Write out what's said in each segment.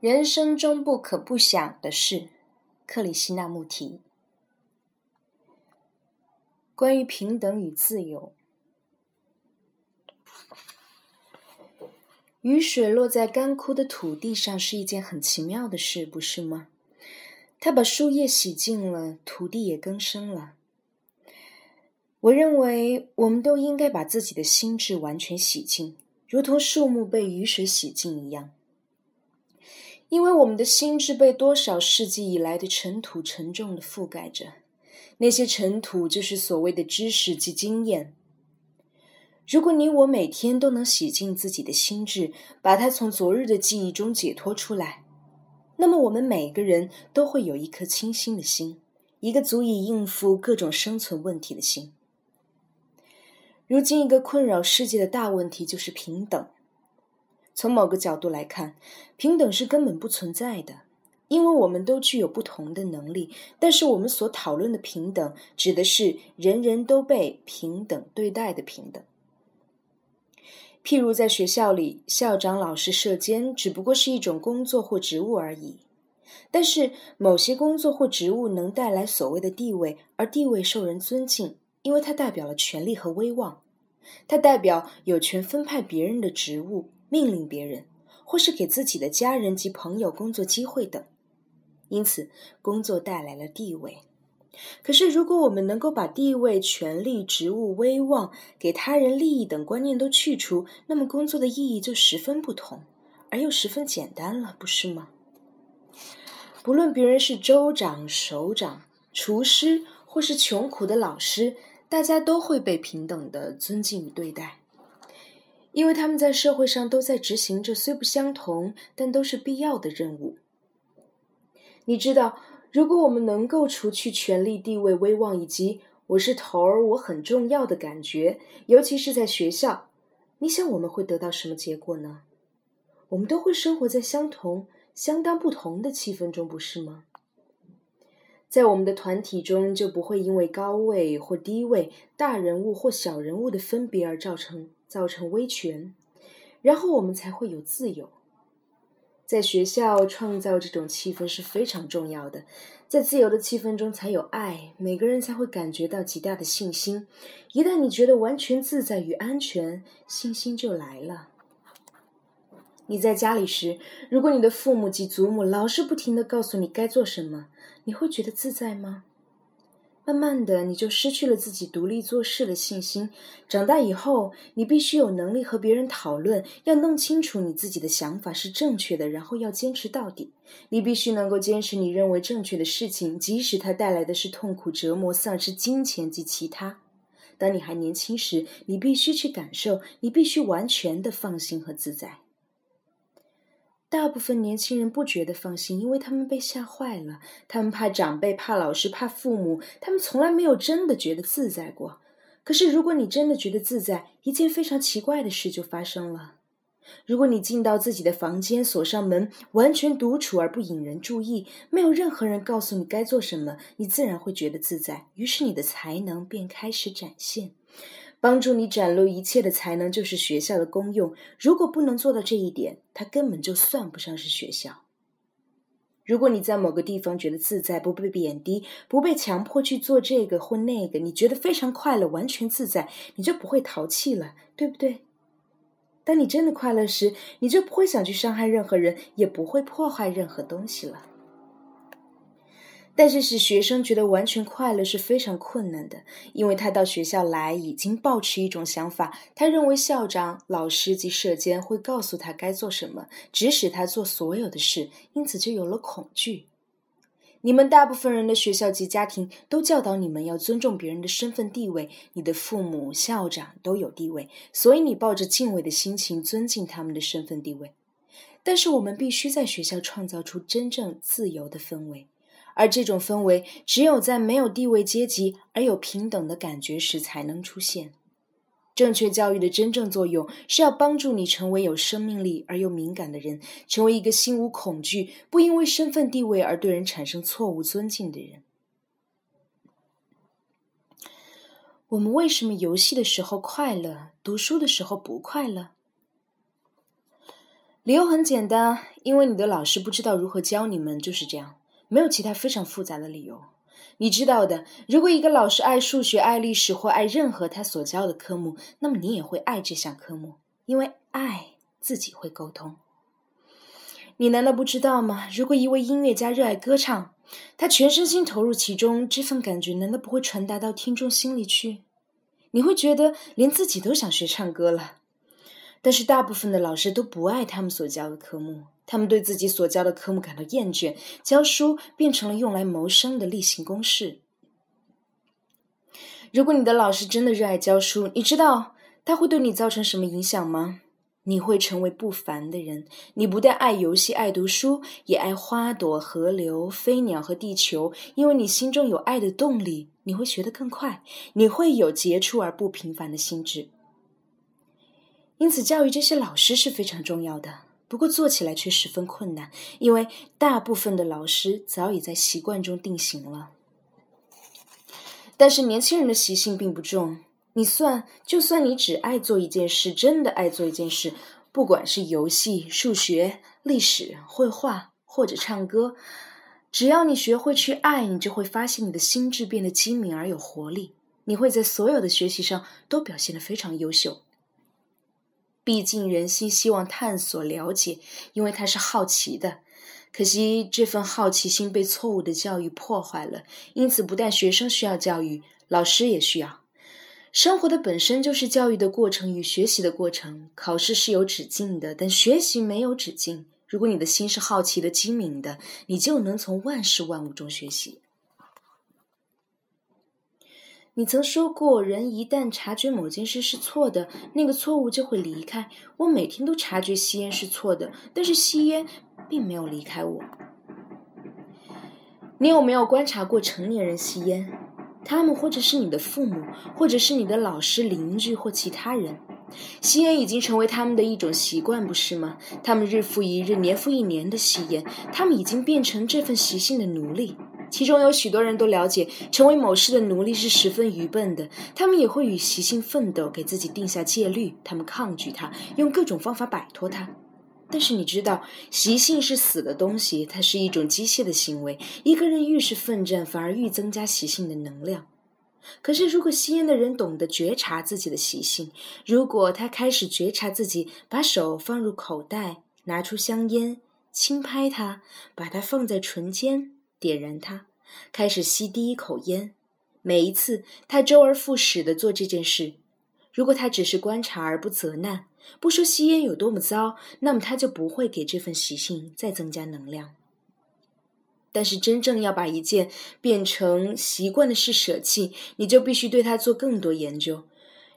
人生中不可不想的事，克里希那穆提。关于平等与自由。雨水落在干枯的土地上是一件很奇妙的事，不是吗？它把树叶洗净了，土地也更生了。我认为，我们都应该把自己的心智完全洗净，如同树木被雨水洗净一样。因为我们的心智被多少世纪以来的尘土沉重的覆盖着，那些尘土就是所谓的知识及经验。如果你我每天都能洗净自己的心智，把它从昨日的记忆中解脱出来，那么我们每个人都会有一颗清新的心，一个足以应付各种生存问题的心。如今，一个困扰世界的大问题就是平等。从某个角度来看，平等是根本不存在的，因为我们都具有不同的能力。但是，我们所讨论的平等，指的是人人都被平等对待的平等。譬如，在学校里，校长、老师、社监只不过是一种工作或职务而已。但是，某些工作或职务能带来所谓的地位，而地位受人尊敬，因为它代表了权力和威望，它代表有权分派别人的职务。命令别人，或是给自己的家人及朋友工作机会等，因此工作带来了地位。可是，如果我们能够把地位、权力、职务、威望、给他人利益等观念都去除，那么工作的意义就十分不同，而又十分简单了，不是吗？不论别人是州长、首长、厨师，或是穷苦的老师，大家都会被平等的尊敬与对待。因为他们在社会上都在执行着虽不相同，但都是必要的任务。你知道，如果我们能够除去权力、地位、威望以及“我是头儿，我很重要”的感觉，尤其是在学校，你想我们会得到什么结果呢？我们都会生活在相同、相当不同的气氛中，不是吗？在我们的团体中，就不会因为高位或低位、大人物或小人物的分别而造成。造成威权，然后我们才会有自由。在学校创造这种气氛是非常重要的，在自由的气氛中才有爱，每个人才会感觉到极大的信心。一旦你觉得完全自在与安全，信心就来了。你在家里时，如果你的父母及祖母老是不停的告诉你该做什么，你会觉得自在吗？慢慢的，你就失去了自己独立做事的信心。长大以后，你必须有能力和别人讨论，要弄清楚你自己的想法是正确的，然后要坚持到底。你必须能够坚持你认为正确的事情，即使它带来的是痛苦、折磨、丧失金钱及其他。当你还年轻时，你必须去感受，你必须完全的放心和自在。大部分年轻人不觉得放心，因为他们被吓坏了。他们怕长辈，怕老师，怕父母。他们从来没有真的觉得自在过。可是，如果你真的觉得自在，一件非常奇怪的事就发生了。如果你进到自己的房间，锁上门，完全独处而不引人注意，没有任何人告诉你该做什么，你自然会觉得自在。于是，你的才能便开始展现。帮助你展露一切的才能，就是学校的功用。如果不能做到这一点，它根本就算不上是学校。如果你在某个地方觉得自在，不被贬低，不被强迫去做这个或那个，你觉得非常快乐，完全自在，你就不会淘气了，对不对？当你真的快乐时，你就不会想去伤害任何人，也不会破坏任何东西了。但是使学生觉得完全快乐是非常困难的，因为他到学校来已经抱持一种想法，他认为校长、老师及社监会告诉他该做什么，指使他做所有的事，因此就有了恐惧。你们大部分人的学校及家庭都教导你们要尊重别人的身份地位，你的父母、校长都有地位，所以你抱着敬畏的心情尊敬他们的身份地位。但是我们必须在学校创造出真正自由的氛围。而这种氛围，只有在没有地位阶级而有平等的感觉时才能出现。正确教育的真正作用，是要帮助你成为有生命力而又敏感的人，成为一个心无恐惧、不因为身份地位而对人产生错误尊敬的人。我们为什么游戏的时候快乐，读书的时候不快乐？理由很简单，因为你的老师不知道如何教你们，就是这样，没有其他非常复杂的理由。你知道的，如果一个老师爱数学、爱历史或爱任何他所教的科目，那么你也会爱这项科目，因为爱自己会沟通。你难道不知道吗？如果一位音乐家热爱歌唱，他全身心投入其中，这份感觉难道不会传达到听众心里去？你会觉得连自己都想学唱歌了。但是大部分的老师都不爱他们所教的科目，他们对自己所教的科目感到厌倦，教书变成了用来谋生的例行公事。如果你的老师真的热爱教书，你知道他会对你造成什么影响吗？你会成为不凡的人。你不但爱游戏、爱读书，也爱花朵、河流、飞鸟和地球，因为你心中有爱的动力。你会学得更快，你会有杰出而不平凡的心智。因此，教育这些老师是非常重要的。不过，做起来却十分困难，因为大部分的老师早已在习惯中定型了。但是，年轻人的习性并不重。你算，就算你只爱做一件事，真的爱做一件事，不管是游戏、数学、历史、绘画或者唱歌，只要你学会去爱，你就会发现你的心智变得精明而有活力。你会在所有的学习上都表现得非常优秀。毕竟人心希望探索了解，因为它是好奇的。可惜这份好奇心被错误的教育破坏了，因此不但学生需要教育，老师也需要。生活的本身就是教育的过程与学习的过程。考试是有止境的，但学习没有止境。如果你的心是好奇的、精明的，你就能从万事万物中学习。你曾说过，人一旦察觉某件事是错的，那个错误就会离开。我每天都察觉吸烟是错的，但是吸烟并没有离开我。你有没有观察过成年人吸烟？他们或者是你的父母，或者是你的老师、邻居或其他人，吸烟已经成为他们的一种习惯，不是吗？他们日复一日、年复一年的吸烟，他们已经变成这份习性的奴隶。其中有许多人都了解，成为某事的奴隶是十分愚笨的。他们也会与习性奋斗，给自己定下戒律。他们抗拒它，用各种方法摆脱它。但是你知道，习性是死的东西，它是一种机械的行为。一个人越是奋战，反而愈增加习性的能量。可是，如果吸烟的人懂得觉察自己的习性，如果他开始觉察自己，把手放入口袋，拿出香烟，轻拍它，把它放在唇间，点燃它，开始吸第一口烟，每一次他周而复始的做这件事。如果他只是观察而不责难，不说吸烟有多么糟，那么他就不会给这份习性再增加能量。但是，真正要把一件变成习惯的事舍弃，你就必须对它做更多研究。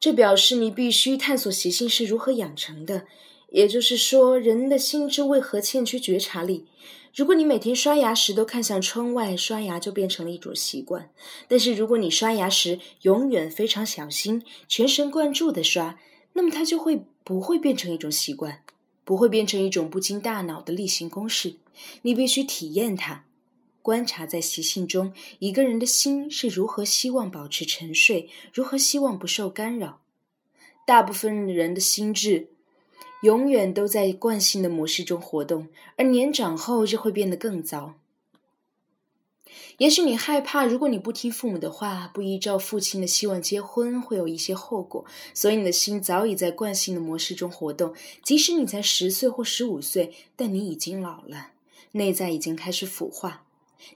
这表示你必须探索习性是如何养成的，也就是说，人的心智为何欠缺觉察力。如果你每天刷牙时都看向窗外，刷牙就变成了一种习惯；但是如果你刷牙时永远非常小心、全神贯注地刷，那么它就会不会变成一种习惯，不会变成一种不经大脑的例行公事。你必须体验它，观察在习性中一个人的心是如何希望保持沉睡，如何希望不受干扰。大部分人的心智。永远都在惯性的模式中活动，而年长后就会变得更糟。也许你害怕，如果你不听父母的话，不依照父亲的希望结婚，会有一些后果，所以你的心早已在惯性的模式中活动。即使你才十岁或十五岁，但你已经老了，内在已经开始腐化。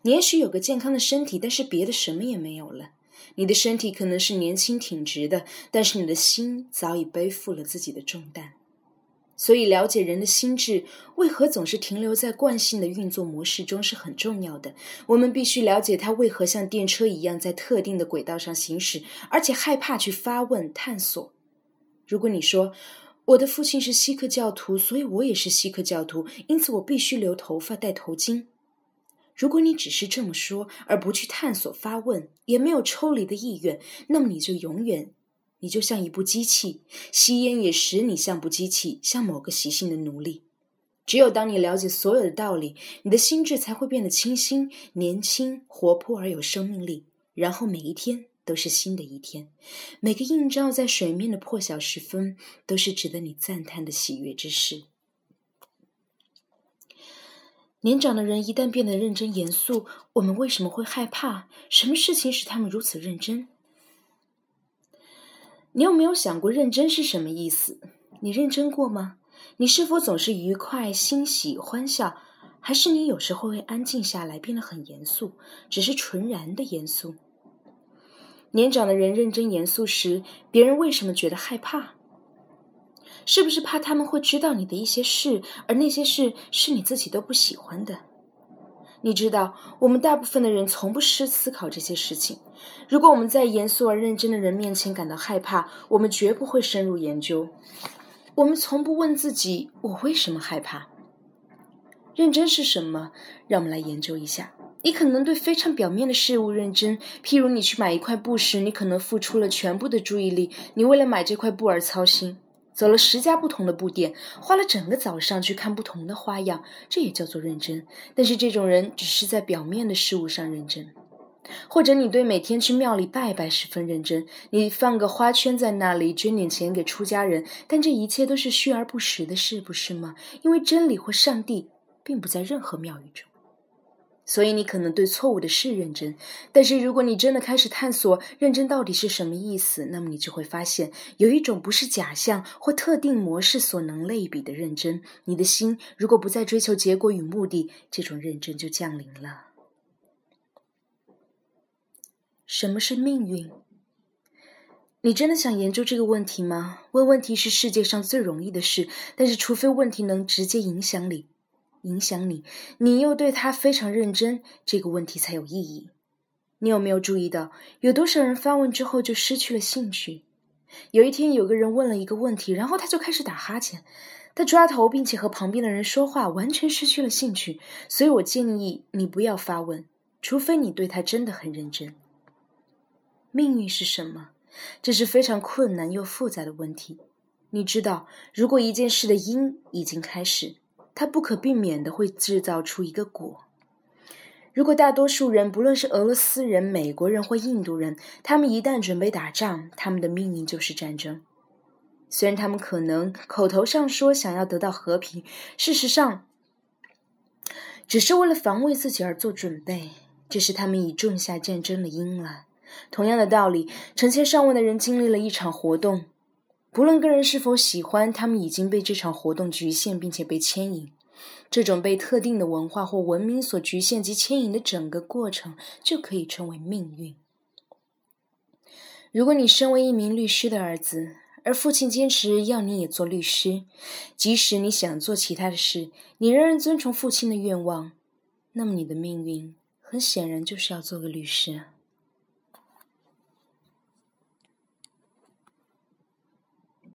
你也许有个健康的身体，但是别的什么也没有了。你的身体可能是年轻挺直的，但是你的心早已背负了自己的重担。所以，了解人的心智为何总是停留在惯性的运作模式中是很重要的。我们必须了解它为何像电车一样在特定的轨道上行驶，而且害怕去发问探索。如果你说我的父亲是锡克教徒，所以我也是锡克教徒，因此我必须留头发、戴头巾。如果你只是这么说，而不去探索、发问，也没有抽离的意愿，那么你就永远。你就像一部机器，吸烟也使你像部机器，像某个习性的奴隶。只有当你了解所有的道理，你的心智才会变得清新、年轻、活泼而有生命力。然后每一天都是新的一天，每个映照在水面的破晓时分，都是值得你赞叹的喜悦之事。年长的人一旦变得认真严肃，我们为什么会害怕？什么事情使他们如此认真？你有没有想过认真是什么意思？你认真过吗？你是否总是愉快、欣喜、欢笑？还是你有时候会安静下来，变得很严肃，只是纯然的严肃？年长的人认真严肃时，别人为什么觉得害怕？是不是怕他们会知道你的一些事，而那些事是你自己都不喜欢的？你知道，我们大部分的人从不思思考这些事情。如果我们在严肃而认真的人面前感到害怕，我们绝不会深入研究。我们从不问自己：我为什么害怕？认真是什么？让我们来研究一下。你可能对非常表面的事物认真，譬如你去买一块布时，你可能付出了全部的注意力，你为了买这块布而操心。走了十家不同的布店，花了整个早上去看不同的花样，这也叫做认真。但是这种人只是在表面的事物上认真。或者你对每天去庙里拜拜十分认真，你放个花圈在那里，捐点钱给出家人，但这一切都是虚而不实的事，不是吗？因为真理或上帝并不在任何庙宇中。所以你可能对错误的事认真，但是如果你真的开始探索认真到底是什么意思，那么你就会发现有一种不是假象或特定模式所能类比的认真。你的心如果不再追求结果与目的，这种认真就降临了。什么是命运？你真的想研究这个问题吗？问问题是世界上最容易的事，但是除非问题能直接影响你。影响你，你又对他非常认真，这个问题才有意义。你有没有注意到，有多少人发问之后就失去了兴趣？有一天，有个人问了一个问题，然后他就开始打哈欠，他抓头，并且和旁边的人说话，完全失去了兴趣。所以我建议你不要发问，除非你对他真的很认真。命运是什么？这是非常困难又复杂的问题。你知道，如果一件事的因已经开始。它不可避免的会制造出一个果。如果大多数人，不论是俄罗斯人、美国人或印度人，他们一旦准备打仗，他们的命运就是战争。虽然他们可能口头上说想要得到和平，事实上只是为了防卫自己而做准备。这是他们已种下战争的因了。同样的道理，成千上万的人经历了一场活动。不论个人是否喜欢，他们已经被这场活动局限，并且被牵引。这种被特定的文化或文明所局限及牵引的整个过程，就可以称为命运。如果你身为一名律师的儿子，而父亲坚持要你也做律师，即使你想做其他的事，你仍然遵从父亲的愿望，那么你的命运很显然就是要做个律师。